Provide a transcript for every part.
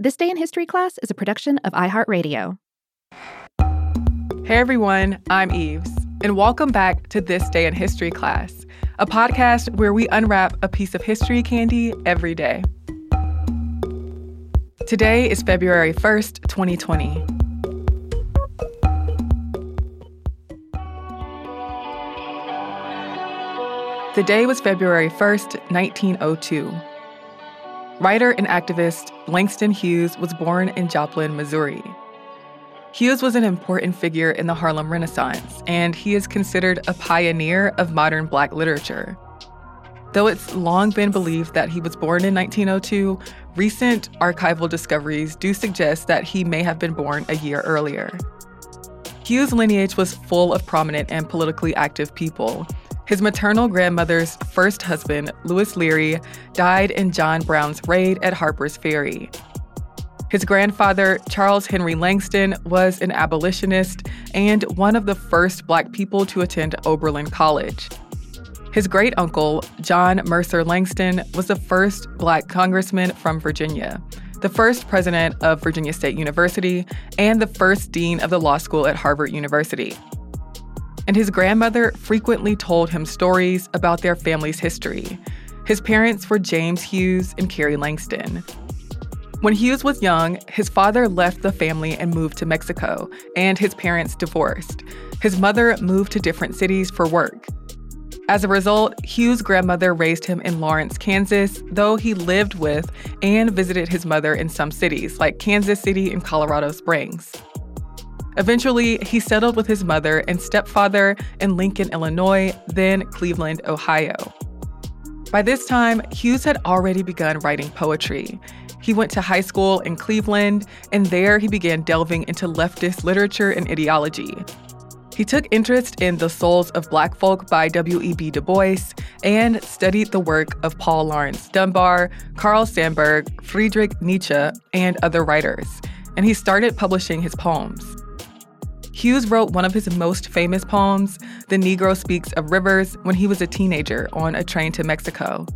This Day in History class is a production of iHeartRadio. Hey everyone, I'm Eves, and welcome back to This Day in History class, a podcast where we unwrap a piece of history candy every day. Today is February 1st, 2020. The day was February 1st, 1902. Writer and activist Langston Hughes was born in Joplin, Missouri. Hughes was an important figure in the Harlem Renaissance, and he is considered a pioneer of modern black literature. Though it's long been believed that he was born in 1902, recent archival discoveries do suggest that he may have been born a year earlier. Hughes' lineage was full of prominent and politically active people, his maternal grandmother's first husband, Lewis Leary, died in John Brown's raid at Harper's Ferry. His grandfather, Charles Henry Langston, was an abolitionist and one of the first black people to attend Oberlin College. His great uncle, John Mercer Langston, was the first black congressman from Virginia, the first president of Virginia State University, and the first dean of the law school at Howard University and his grandmother frequently told him stories about their family's history. His parents were James Hughes and Carrie Langston. When Hughes was young, his father left the family and moved to Mexico, and his parents divorced. His mother moved to different cities for work. As a result, Hughes' grandmother raised him in Lawrence, Kansas, though he lived with and visited his mother in some cities, like Kansas City and Colorado Springs. Eventually, he settled with his mother and stepfather in Lincoln, Illinois, then Cleveland, Ohio. By this time, Hughes had already begun writing poetry. He went to high school in Cleveland, and there he began delving into leftist literature and ideology. He took interest in The Souls of Black Folk by W.E.B. Du Bois and studied the work of Paul Laurence Dunbar, Carl Sandburg, Friedrich Nietzsche, and other writers, and he started publishing his poems. Hughes wrote one of his most famous poems, The Negro Speaks of Rivers, when he was a teenager on a train to Mexico.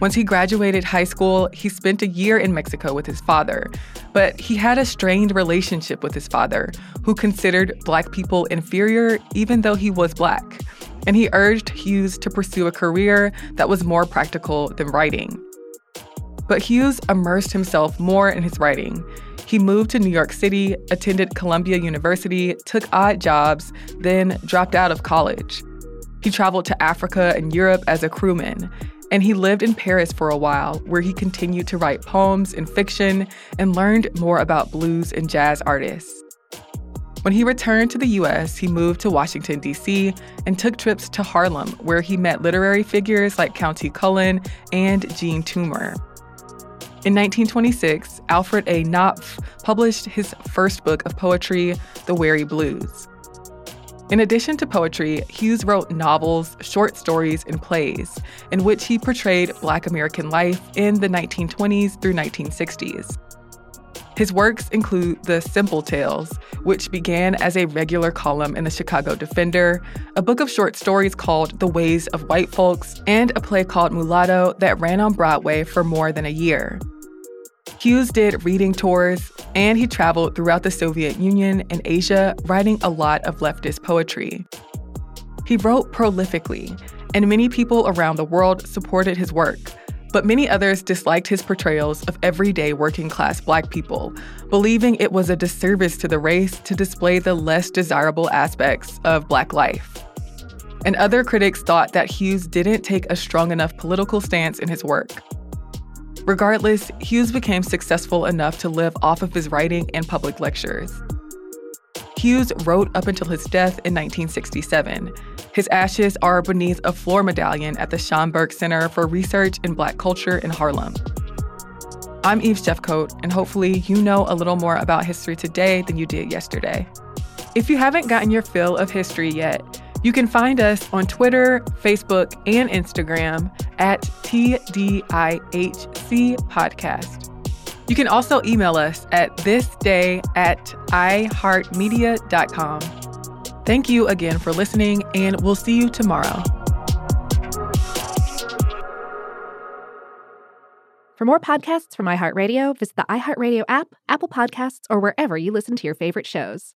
Once he graduated high school, he spent a year in Mexico with his father. But he had a strained relationship with his father, who considered black people inferior even though he was black. And he urged Hughes to pursue a career that was more practical than writing. But Hughes immersed himself more in his writing. He moved to New York City, attended Columbia University, took odd jobs, then dropped out of college. He traveled to Africa and Europe as a crewman, and he lived in Paris for a while, where he continued to write poems and fiction and learned more about blues and jazz artists. When he returned to the US, he moved to Washington, D.C., and took trips to Harlem, where he met literary figures like Countee Cullen and Jean Toomer. In 1926, Alfred A. Knopf published his first book of poetry, The Weary Blues. In addition to poetry, Hughes wrote novels, short stories, and plays in which he portrayed Black American life in the 1920s through 1960s. His works include The Simple Tales, which began as a regular column in the Chicago Defender, a book of short stories called The Ways of White Folks, and a play called Mulatto that ran on Broadway for more than a year. Hughes did reading tours, and he traveled throughout the Soviet Union and Asia, writing a lot of leftist poetry. He wrote prolifically, and many people around the world supported his work. But many others disliked his portrayals of everyday working class black people, believing it was a disservice to the race to display the less desirable aspects of black life. And other critics thought that Hughes didn't take a strong enough political stance in his work. Regardless, Hughes became successful enough to live off of his writing and public lectures. Hughes wrote up until his death in 1967. His ashes are beneath a floor medallion at the Schomburg Center for Research in Black Culture in Harlem. I'm Eves Jeffcoat, and hopefully you know a little more about history today than you did yesterday. If you haven't gotten your fill of history yet, you can find us on Twitter, Facebook, and Instagram at TDIHC Podcast. You can also email us at thisday at iheartmedia.com. Thank you again for listening, and we'll see you tomorrow. For more podcasts from iHeartRadio, visit the iHeartRadio app, Apple Podcasts, or wherever you listen to your favorite shows.